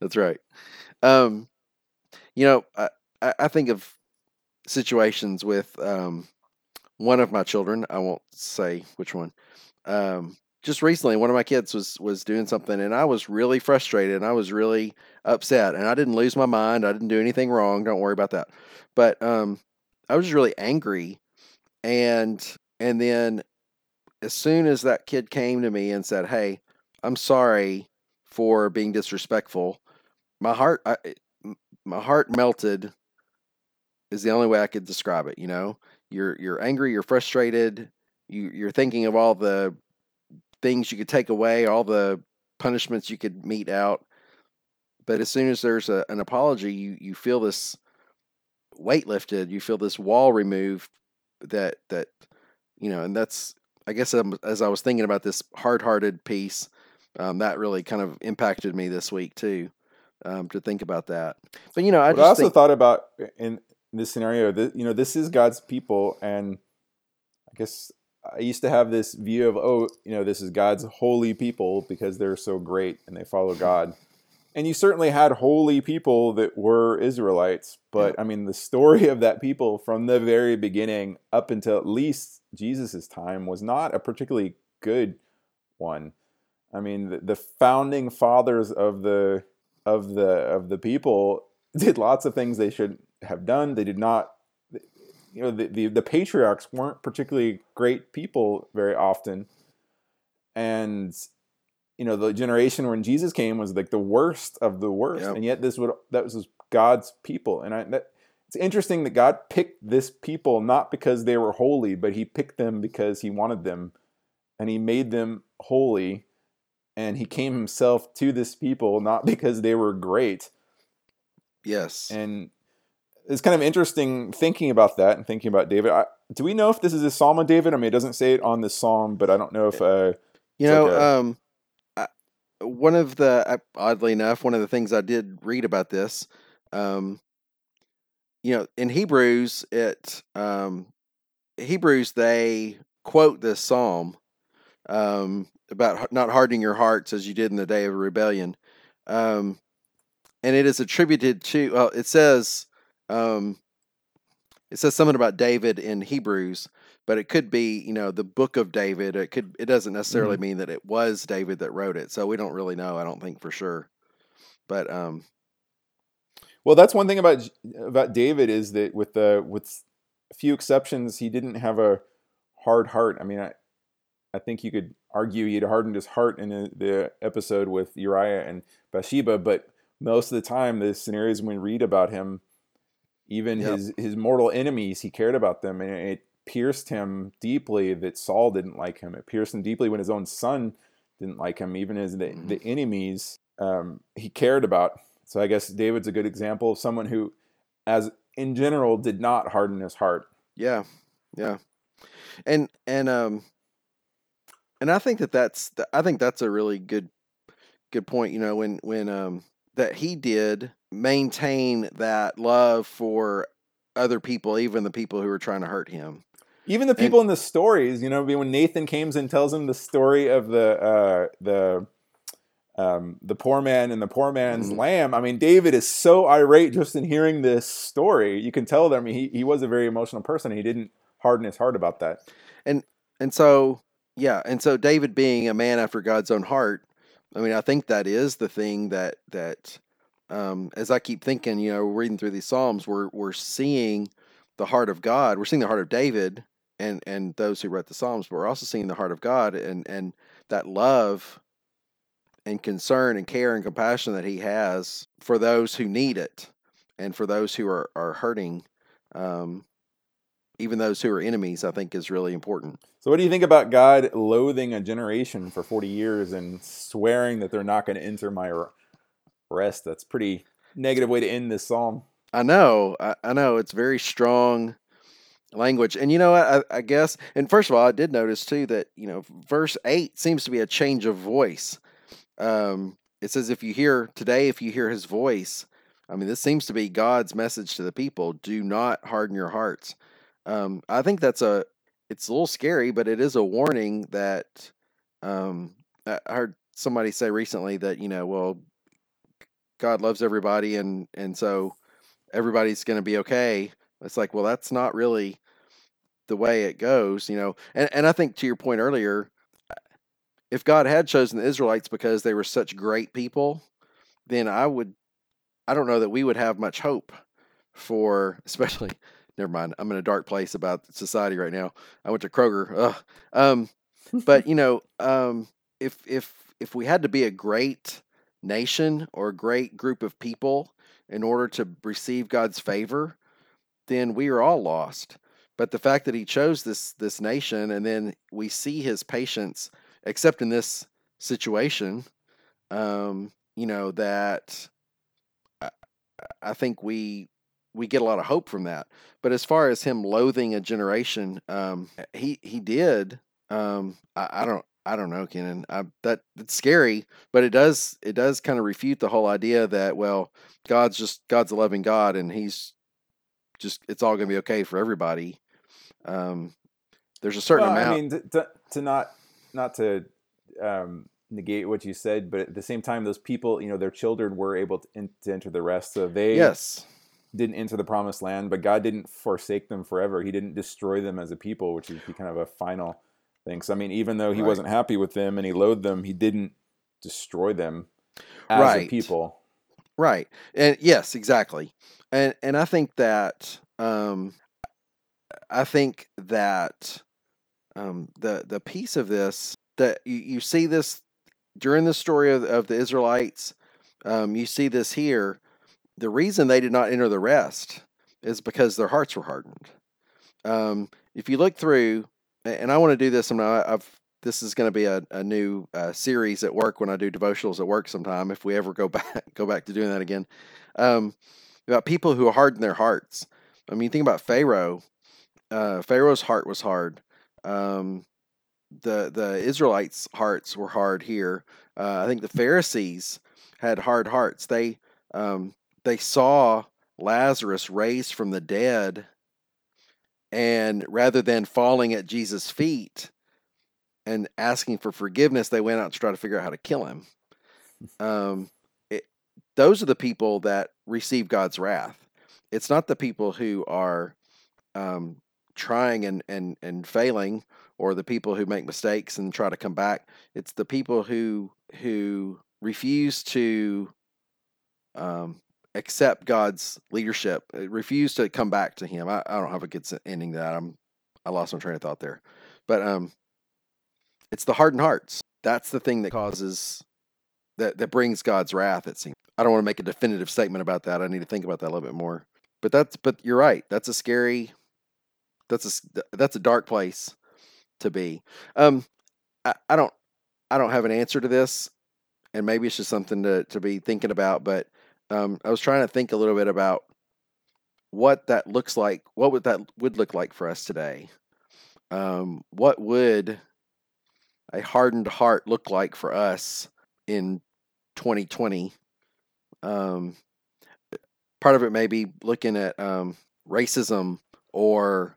That's right. Um, you know, I, I I think of situations with um, one of my children. I won't say which one. Um, just recently, one of my kids was was doing something, and I was really frustrated, and I was really upset, and I didn't lose my mind. I didn't do anything wrong. Don't worry about that. But um, I was just really angry, and and then as soon as that kid came to me and said, "Hey, I'm sorry for being disrespectful," my heart, I, my heart melted. Is the only way I could describe it. You know, you're you're angry, you're frustrated, you you're thinking of all the things you could take away, all the punishments you could mete out. But as soon as there's a, an apology, you you feel this weight lifted. You feel this wall removed. That that you know, and that's I guess um, as I was thinking about this hard-hearted piece, um, that really kind of impacted me this week too. Um, to think about that, but you know, I, I also think, thought about in this scenario that you know this is God's people, and I guess I used to have this view of oh you know this is God's holy people because they're so great and they follow God, and you certainly had holy people that were Israelites, but I mean the story of that people from the very beginning up until at least Jesus' time was not a particularly good one. I mean the, the founding fathers of the of the of the people <laughs> did lots of things they should have done. They did not you know the, the, the patriarchs weren't particularly great people very often. And you know the generation when jesus came was like the worst of the worst. Yep. and yet this would that was god's people. And i that it's interesting that god picked this people not because they were holy but he picked them because he wanted them. And he made them holy. And he came himself to this people not <laughs> because they were great. Yes, and it's kind of interesting thinking about that and thinking about David. I, do we know if this is a psalm of David? I mean, it doesn't say it on the psalm, but I don't know if. Uh, You know, like a- um, I, one of the oddly enough, one of the things I did read about this, um, you know, in Hebrews, it um, Hebrews they quote this psalm um, about not hardening your hearts as you did in the day of rebellion, um, and it is attributed to. Well, it says. Um, it says something about David in Hebrews, but it could be, you know, the book of David. It could it doesn't necessarily mean that it was David that wrote it. So we don't really know, I don't think for sure. But um well, that's one thing about about David is that with the with a few exceptions, he didn't have a hard heart. I mean, I I think you could argue he'd hardened his heart in the- the episode with Uriah and Bathsheba, but most of the time, the scenarios when we read about him, even Yep. his his mortal enemies, he cared about them, and it pierced him deeply that Saul didn't like him. It pierced him deeply when his own son didn't like him, even as the, Mhm. the enemies um, he cared about. So I guess David's a good example of someone who, as in general, did not harden his heart. yeah. Yeah. And and um and I think that that's th- I think that's a really good good point, you know, when when um that he did maintain that love for other people, even the people who are trying to hurt him. Even the people in the stories, you know, when Nathan comes and tells him the story of the uh, the um, the poor man and the poor man's Mhm. lamb. I mean, David is so irate just in hearing this story. You can tell that. I mean, he, he was a very emotional person. He didn't harden his heart about that. And and so, yeah, and so David being a man after God's own heart, I mean, I think that is the thing that that um, as I keep thinking, you know, reading through these Psalms, we're we're seeing the heart of God. We're seeing the heart of David and and those who wrote the Psalms, but we're also seeing the heart of God and and that love and concern and care and compassion that he has for those who need it and for those who are are hurting. Um, even those who are enemies, I think, is really important. So, what do you think about God loathing a generation for 40 years and swearing that they're not going to enter my rest? That's pretty negative way to end this psalm. I know, I, I know. It's very strong language, and you know, I, I guess. And first of all, I did notice too that you know, verse eight seems to be a change of voice. Um, it says, "If you hear today, if you hear His voice." I mean, this seems to be God's message to the people: Do not harden your hearts. Um, I think that's a. It's a little scary, but it is a warning that. Um, I I heard somebody say recently that you know, well, God loves everybody, and and so everybody's going to be okay. It's like, well, that's not really the way it goes, you know. And and I think to your point earlier, if God had chosen the Israelites because they were such great people, then I would I don't know that we would have much hope for <laughs> especially never mind. I'm in a dark place about society right now. I went to Kroger. Um, but <laughs> you know, um, if if if we had to be a great nation or great group of people in order to receive God's favor, then we are all lost. But the fact that He chose this this nation, and then we see His patience, except in this situation, um, you know that I, I think we we get a lot of hope from that. But as far as him loathing a generation, um, he he did. Um, I, I don't I don't know, Kenan. I, that it's scary, but it does it does kind of refute the whole idea that well, God's just God's a loving God, and He's just it's all going to be okay for everybody. Um, there's a certain well, amount. I mean, to, to, to not not to um, negate what you said, but at the same time, those people, you know, their children were able to, in, to enter the rest, so they yes didn't enter the promised land, but God didn't forsake them forever. He didn't destroy them as a people, which is kind of a final thing. So I mean, even though he Right. wasn't happy with them and he loathed them, he didn't destroy them as a Right. people. Right. And yes, exactly. And and I think that um I think that um the the piece of this that you, you see this during the story of, of the Israelites, um, you see this here. The reason they did not enter the rest is because their hearts were hardened. Um, if you look through, and I want to do this, and I- I've this is going to be a, a new uh, series at work when I do devotionals at work sometime. If we ever go <laughs> back go back to doing that again, um, about people who harden their hearts. I mean, think about Pharaoh. Uh, Pharaoh's heart was hard. Um, the the Israelites' hearts were hard here. Uh, I think the Pharisees had hard hearts. They um, they saw Lazarus raised from the dead, and rather than falling at Jesus' feet and asking for forgiveness, they went out to try to figure out how to kill him. Um, it, those are the people that receive God's wrath. It's not the people who are um, trying and, and, and failing or the people who make mistakes and try to come back. It's the people who who refuse to um, accept God's leadership, uh, refuse to come back to Him. I, I don't have a good ending to that. I'm I lost my train of thought there, but um, it's the hardened hearts. That's the thing that causes that that brings God's wrath. It seems. I don't want to make a definitive statement about that. I need to think about that a little bit more. But that's but you're right. That's a scary. That's a that's a dark place to be. Um, I, I don't I don't have an answer to this, and maybe it's just something to to be thinking about. But um, I was trying to think a little bit about what that looks like. What would that would look like for us today? Um, what would a hardened heart look like for us in 2020? Um, part of it may be looking at um, racism or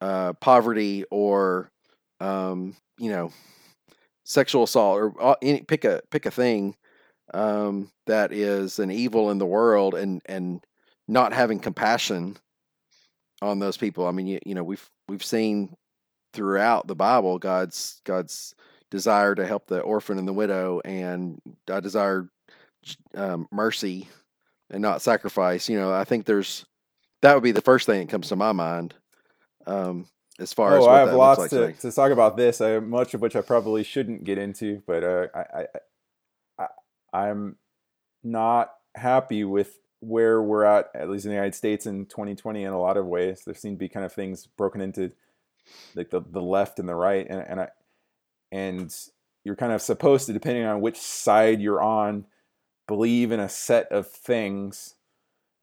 uh, poverty or um, you know sexual assault or all- any, pick a pick a thing um, that is an evil in the world and and not having compassion on those people. I mean, you, you know, we've we've seen throughout the Bible God's God's desire to help the orphan and the widow, and I desire um, mercy and not sacrifice. You know, I think there's that would be the first thing that comes to my mind. Um, as far as Oh, what I have that lots like to, to talk about this. I, much of which I probably shouldn't get into, but uh, I, I, I'm not happy with where we're at, at least in the United States in 2020. In a lot of ways, there seem to be kind of things broken into, like the the left and the right, and and I, and you're kind of supposed to, depending on which side you're on, believe in a set of things,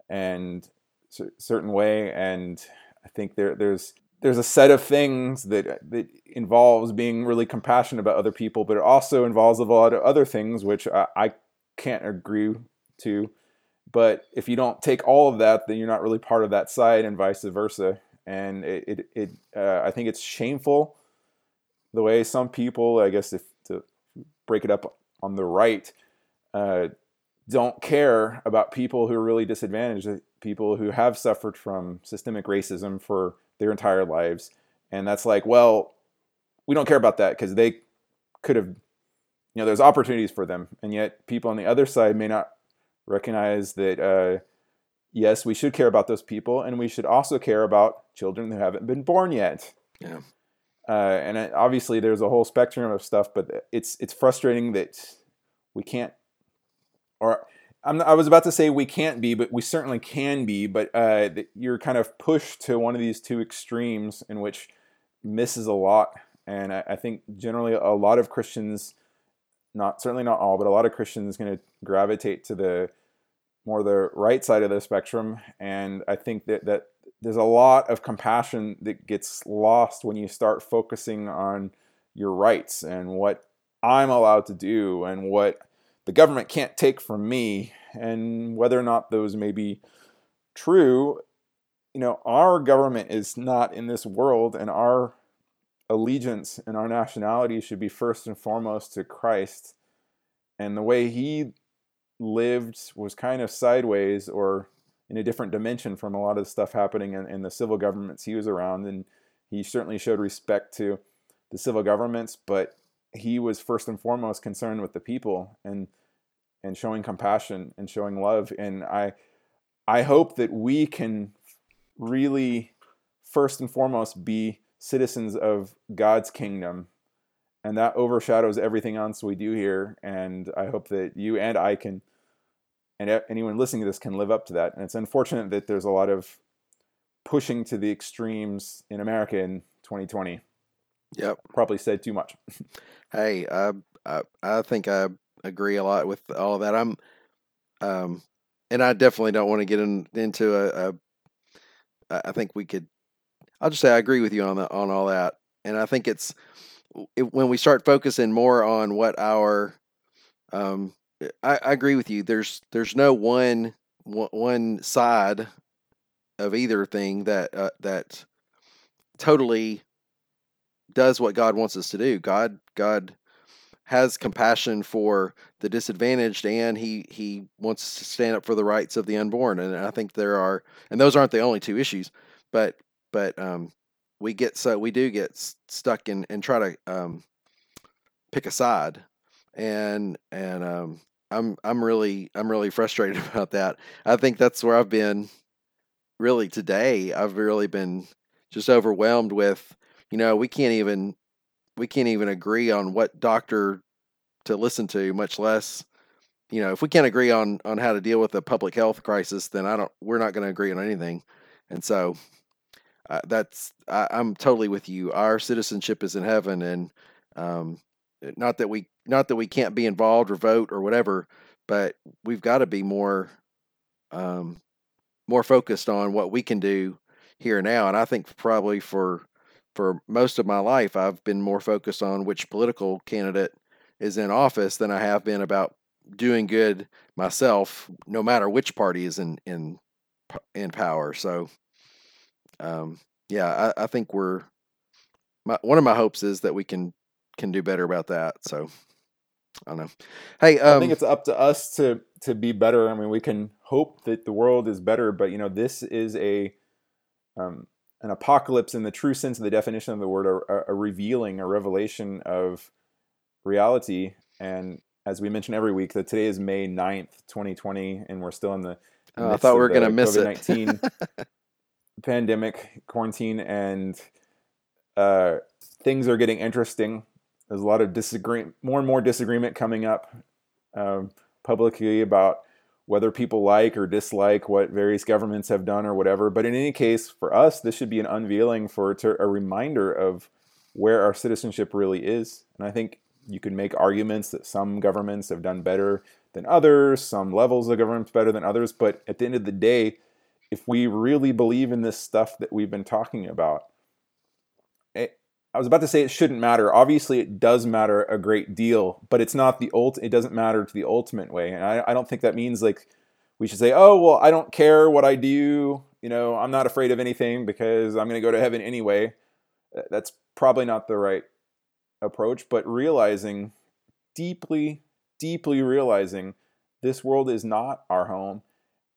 and cer- certain way, and I think there there's there's a set of things that that involves being really compassionate about other people, but it also involves a lot of other things which I, I can't agree to. But if you don't take all of that, then you're not really part of that side, and vice versa. And it, it, it uh, I think it's shameful the way some people, I guess, if to break it up on the right, uh, don't care about people who are really disadvantaged, people who have suffered from systemic racism for their entire lives. And that's like, well, we don't care about that because they could have, you know, there's opportunities for them. And yet people on the other side may not recognize that, uh, yes, we should care about those people, and we should also care about children who haven't been born yet. Yeah. Uh, and it, obviously, there's a whole spectrum of stuff, but it's it's frustrating that we can't, or I'm, i was about to say we can't be, but we certainly can be. But uh, you're kind of pushed to one of these two extremes in which misses a lot, and I, I think generally a lot of Christians, not certainly not all, but a lot of Christians, going to gravitate to the more the right side of the spectrum. And I think that, that there's a lot of compassion that gets lost when you start focusing on your rights and what I'm allowed to do and what the government can't take from me and whether or not those may be true. You know, our government is not in this world and our allegiance and our nationality should be first and foremost to Christ. And the way he lived was kind of sideways or in a different dimension from a lot of the stuff happening in, in the civil governments he was around. And he certainly showed respect to the civil governments, but he was first and foremost concerned with the people and and showing compassion and showing love. And I I hope that we can really first and foremost be citizens of God's kingdom and that overshadows everything else we do here and i hope that you and i can and anyone listening to this can live up to that. And it's unfortunate that there's a lot of pushing to the extremes in America in 2020. Yep, probably said too much. <laughs> hey, I, I I think I agree a lot with all of that. I'm, um, and I definitely don't want to get in, into a, a. I think we could. I'll just say I agree with you on on all that, and I think it's it, when we start focusing more on what our um, I, I agree with you. There's there's no one one side of either thing that uh, that totally does what God wants us to do. God God has compassion for the disadvantaged and he he wants to stand up for the rights of the unborn and I think there are and those aren't the only two issues but but um we get so we do get stuck in and try to um pick a side and and um I'm I'm really I'm really frustrated <laughs> about that. I think that's where I've been really today. I've really been just overwhelmed with, you know, we can't even we can't even agree on what doctor to listen to, much less, you know, if we can't agree on on how to deal with a public health crisis, then I don't we're not going to agree on anything. And so uh, that's I, am totally with you. Our citizenship is in heaven, and um, not that we not that we can't be involved or vote or whatever, but we've got to be more um, more focused on what we can do here and now. And I think probably for for most of my life, I've been more focused on which political candidate is in office than I have been about doing good myself, no matter which party is in in in power. So, um, yeah, I, I think we're my, one of my hopes is that we can can do better about that. So I don't know. Hey, um, I think it's up to us to to be better. I mean, we can hope that the world is better, but you know, this is a um, an apocalypse in the true sense of the definition of the word, a, a revealing, a revelation of reality. And as we mention every week, that today is May 9th, 2020, and we're still in the. Oh, I thought we were going to miss COVID-19 it. <laughs> pandemic, quarantine, and uh, things are getting interesting. There's a lot of disagreement, more and more disagreement coming up um, publicly about whether people like or dislike what various governments have done or whatever. But in any case, for us, this should be an unveiling for a reminder of where our citizenship really is. And I think you can make arguments that some governments have done better than others, some levels of governments better than others. But at the end of the day, if we really believe in this stuff that we've been talking about, eh, I was about to say it shouldn't matter. Obviously, it does matter a great deal, but it's not the ult. It doesn't matter to the ultimate way, and I, I don't think that means like we should say, "Oh, well, I don't care what I do. You know, I'm not afraid of anything because I'm going to go to heaven anyway." That's probably not the right approach. But realizing deeply, deeply realizing this world is not our home,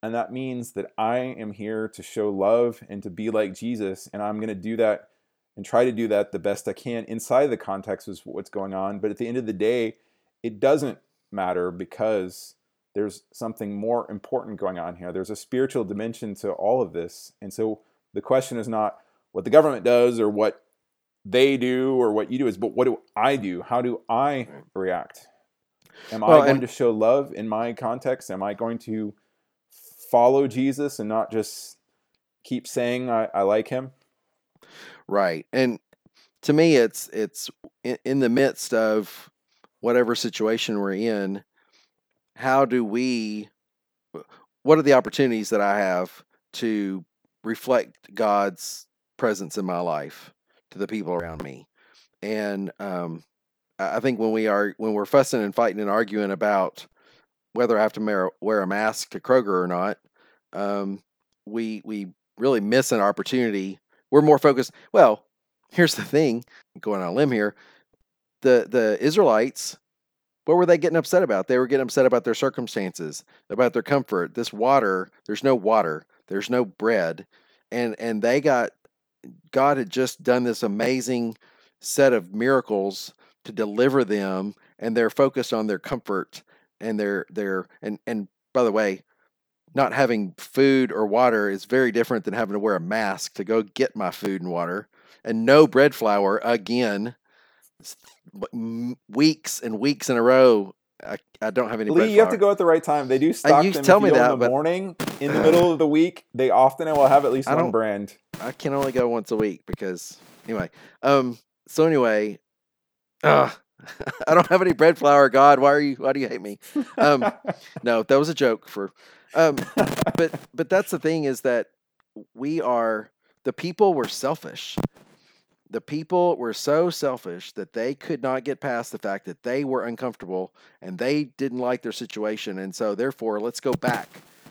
and that means that I am here to show love and to be like Jesus, and I'm going to do that and try to do that the best I can inside the context of what's going on. But at the end of the day, it doesn't matter because there's something more important going on here. There's a spiritual dimension to all of this. And so the question is not what the government does or what they do or what you do is but what do I do? How do I react? Am well, I going to show love in my context? Am I going to follow Jesus and not just keep saying I, I like him? Right. And to me it's it's in, in the midst of whatever situation we're in, how do we what are the opportunities that I have to reflect God's presence in my life to the people around me? And um, I think when we are when we're fussing and fighting and arguing about whether I have to wear a mask to Kroger or not, um, we we really miss an opportunity. We're more focused. Well, here's the thing: going on a limb here, the the Israelites, what were they getting upset about? They were getting upset about their circumstances, about their comfort. This water, there's no water, there's no bread, and and they got God had just done this amazing set of miracles to deliver them and they're focused on their comfort and their their and and by the way not having food or water is very different than having to wear a mask to go get my food and water and no bread flour again weeks and weeks in a row I, I don't have any. Lee, you have to go at the right time. They do stock you them tell me that, in the morning. In the <laughs> middle of the week, they often will have at least one brand. I can only go once a week because anyway. Um. So anyway, uh, <laughs> I don't have any bread flour. God, why are you? Why do you hate me? Um, <laughs> no, that was a joke for. Um, but but that's the thing is that we are the people were selfish. The people were so selfish that they could not get past the fact that they were uncomfortable and they didn't like their situation, and so therefore, let's go back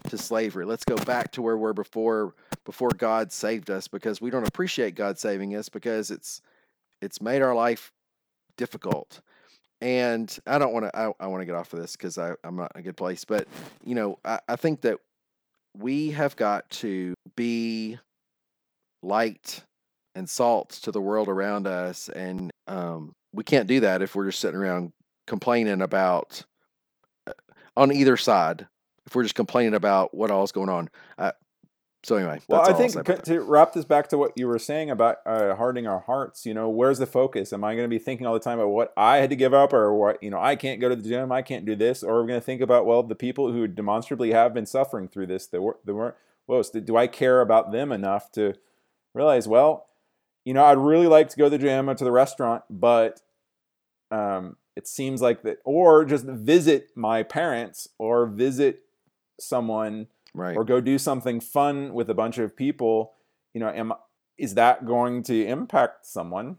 to slavery. Let's go back to where we're before before God saved us because we don't appreciate God saving us because it's it's made our life difficult. And I don't want to, I, I want to get off of this because I'm not in a good place. But, you know, I, I think that we have got to be light and salt to the world around us. And um, we can't do that if we're just sitting around complaining about uh, on either side. If we're just complaining about what all is going on, so anyway, well, I think to wrap this back to what you were saying about uh, hardening our hearts, you know, where's the focus? Am I going to be thinking all the time about what I had to give up, or what you know, I can't go to the gym, I can't do this, or are we going to think about well, the people who demonstrably have been suffering through this, that were, that weren't. Well, do I care about them enough to realize? Well, you know, I'd really like to go to the gym or to the restaurant, but um, it seems like that, or just visit my parents or visit someone right. or go do something fun with a bunch of people, you know, am is that going to impact someone?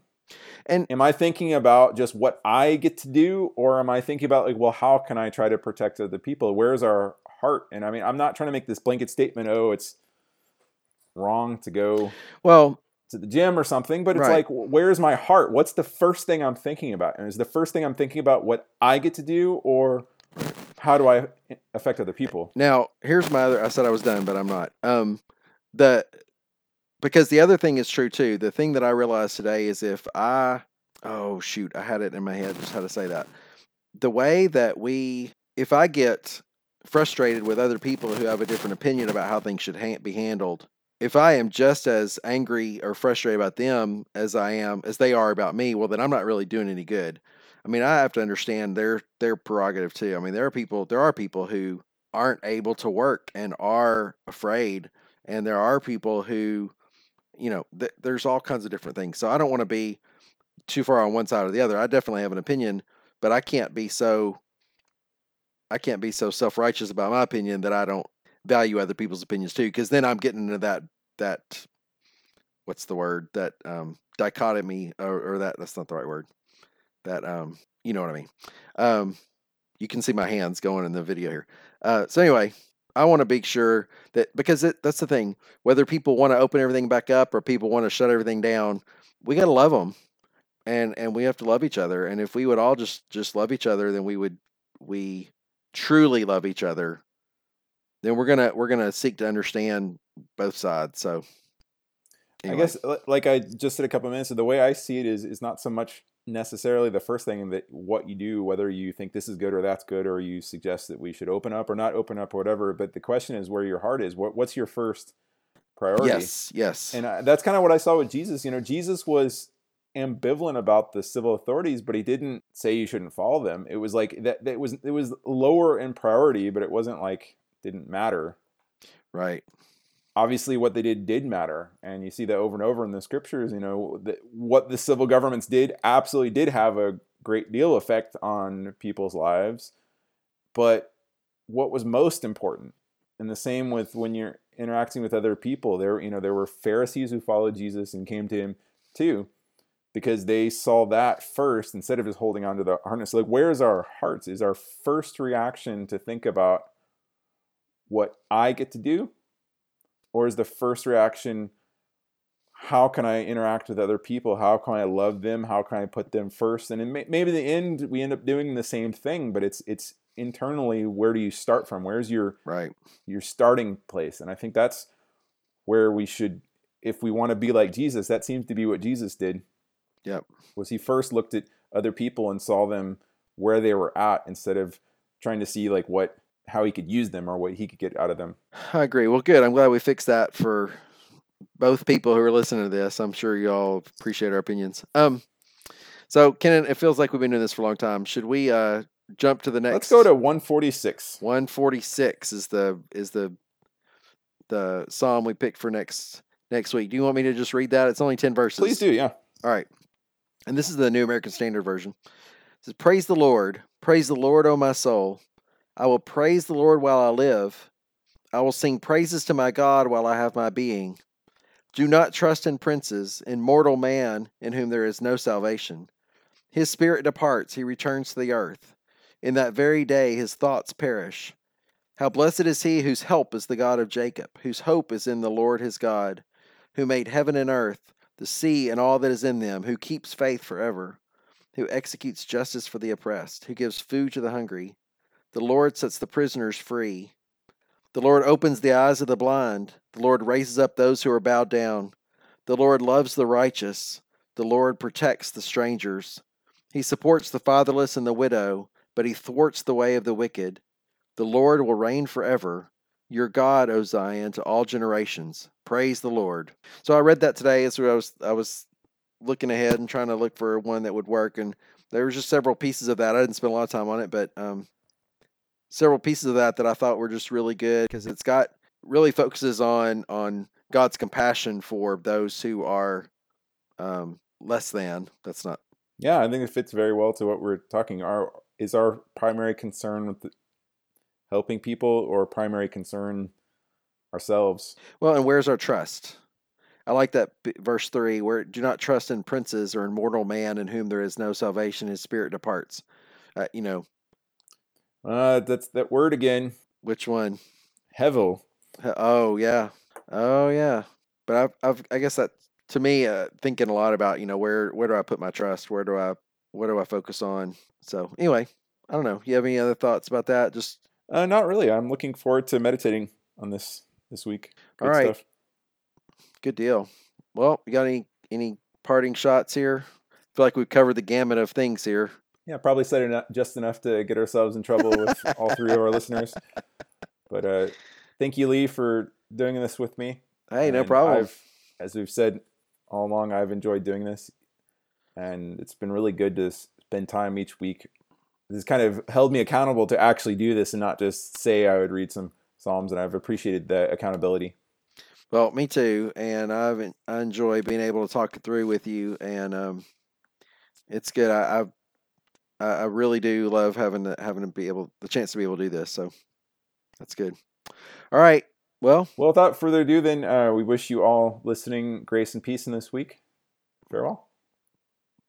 And am I thinking about just what I get to do, or am I thinking about like, well, how can I try to protect other people? Where's our heart? And I mean, I'm not trying to make this blanket statement. Oh, it's wrong to go. Well, to the gym or something, but it's right. like, where's my heart? What's the first thing I'm thinking about? And is the first thing I'm thinking about what I get to do, or how do I affect other people? Now, here's my other. I said I was done, but I'm not. Um, the because the other thing is true too. The thing that I realized today is if I oh shoot, I had it in my head just how to say that. The way that we, if I get frustrated with other people who have a different opinion about how things should ha- be handled, if I am just as angry or frustrated about them as I am as they are about me, well, then I'm not really doing any good. I mean, I have to understand their their prerogative too. I mean, there are people there are people who aren't able to work and are afraid, and there are people who, you know, th- there's all kinds of different things. So I don't want to be too far on one side or the other. I definitely have an opinion, but I can't be so I can't be so self righteous about my opinion that I don't value other people's opinions too, because then I'm getting into that that what's the word that um dichotomy or, or that that's not the right word that um you know what I mean. Um you can see my hands going in the video here. Uh, so anyway, I want to be sure that because it, that's the thing, whether people want to open everything back up or people want to shut everything down, we got to love them, and and we have to love each other. And if we would all just just love each other, then we would we truly love each other. Then we're gonna we're gonna seek to understand both sides. So anyway. I guess like I just said a couple minutes, ago, the way I see it is is not so much necessarily the first thing that what you do, whether you think this is good or that's good, or you suggest that we should open up or not open up or whatever. But the question is where your heart is. What what's your first priority? Yes, yes. And I, that's kind of what I saw with Jesus. You know, Jesus was ambivalent about the civil authorities, but he didn't say you shouldn't follow them. It was like that. It was it was lower in priority, but it wasn't like didn't matter. Right. Obviously, what they did did matter, and you see that over and over in the scriptures. You know, what the civil governments did absolutely did have a great deal effect on people's lives. But what was most important, and the same with when you're interacting with other people, there you know there were Pharisees who followed Jesus and came to him too because they saw that first instead of just holding on to the harness. Like, where's our hearts? Is our first reaction to think about what I get to do? Or is the first reaction, how can I interact with other people? How can I love them? How can I put them first? And may, maybe in the end, we end up doing the same thing, but it's, it's internally, where do you start from? Where's your, right. your starting place? And I think that's where we should, if we want to be like Jesus, that seems to be what Jesus did Yep. Was he first looked at other people and saw them where they were at instead of trying to see like what how he could use them or what he could get out of them. I agree. Well, good. I'm glad we fixed that for both people who are listening to this. I'm sure y'all appreciate our opinions. Um, so Kenan, it feels like we've been doing this for a long time. Should we uh jump to the next? Let's go to 146. 146 is the is the the psalm we picked for next next week. Do you want me to just read that? It's only 10 verses. Please do. Yeah. All right and this is the New American Standard Version. It says, Praise the Lord. Praise the Lord, O my soul. I will praise the Lord while I live. I will sing praises to my God while I have my being. Do not trust in princes, in mortal man in whom there is no salvation. His spirit departs, he returns to the earth. In that very day his thoughts perish. How blessed is he whose help is the God of Jacob, whose hope is in the Lord his God, who made heaven and earth the sea and all that is in them, who keeps faith forever, who executes justice for the oppressed, who gives food to the hungry. The Lord sets the prisoners free. The Lord opens the eyes of the blind. The Lord raises up those who are bowed down. The Lord loves the righteous. The Lord protects the strangers. He supports the fatherless and the widow, but he thwarts the way of the wicked. The Lord will reign forever. Your God, O Zion, to all generations. Praise the Lord. So I read that today as I was I was looking ahead and trying to look for one that would work, and there was just several pieces of that. I didn't spend a lot of time on it, but um, several pieces of that that I thought were just really good because it's got really focuses on on God's compassion for those who are um, less than. That's not. Yeah, I think it fits very well to what we're talking. Our is our primary concern with the, helping people or primary concern ourselves. Well, and where's our trust? I like that verse three, where do not trust in princes or in mortal man in whom there is no salvation; his spirit departs. Uh, you know, uh, that's that word again. Which one? Hevel. Oh yeah, oh yeah. But I've, I've I guess that to me, uh, thinking a lot about you know where where do I put my trust? Where do I what do I focus on? So anyway, I don't know. You have any other thoughts about that? Just uh, not really. I'm looking forward to meditating on this this week. Good All right. Stuff. Good deal. Well, you got any any parting shots here? I feel like we've covered the gamut of things here. Yeah, probably said enough, just enough to get ourselves in trouble with <laughs> all three of our listeners. But uh, thank you, Lee, for doing this with me. Hey, and no problem. I've, as we've said all along, I've enjoyed doing this, and it's been really good to spend time each week. This kind of held me accountable to actually do this and not just say I would read some Psalms, and I've appreciated the accountability. Well, me too, and I've I enjoy being able to talk it through with you, and um, it's good. I, I I really do love having to having to be able the chance to be able to do this. So that's good. All right. Well, well, without further ado, then uh, we wish you all listening grace and peace in this week. Farewell.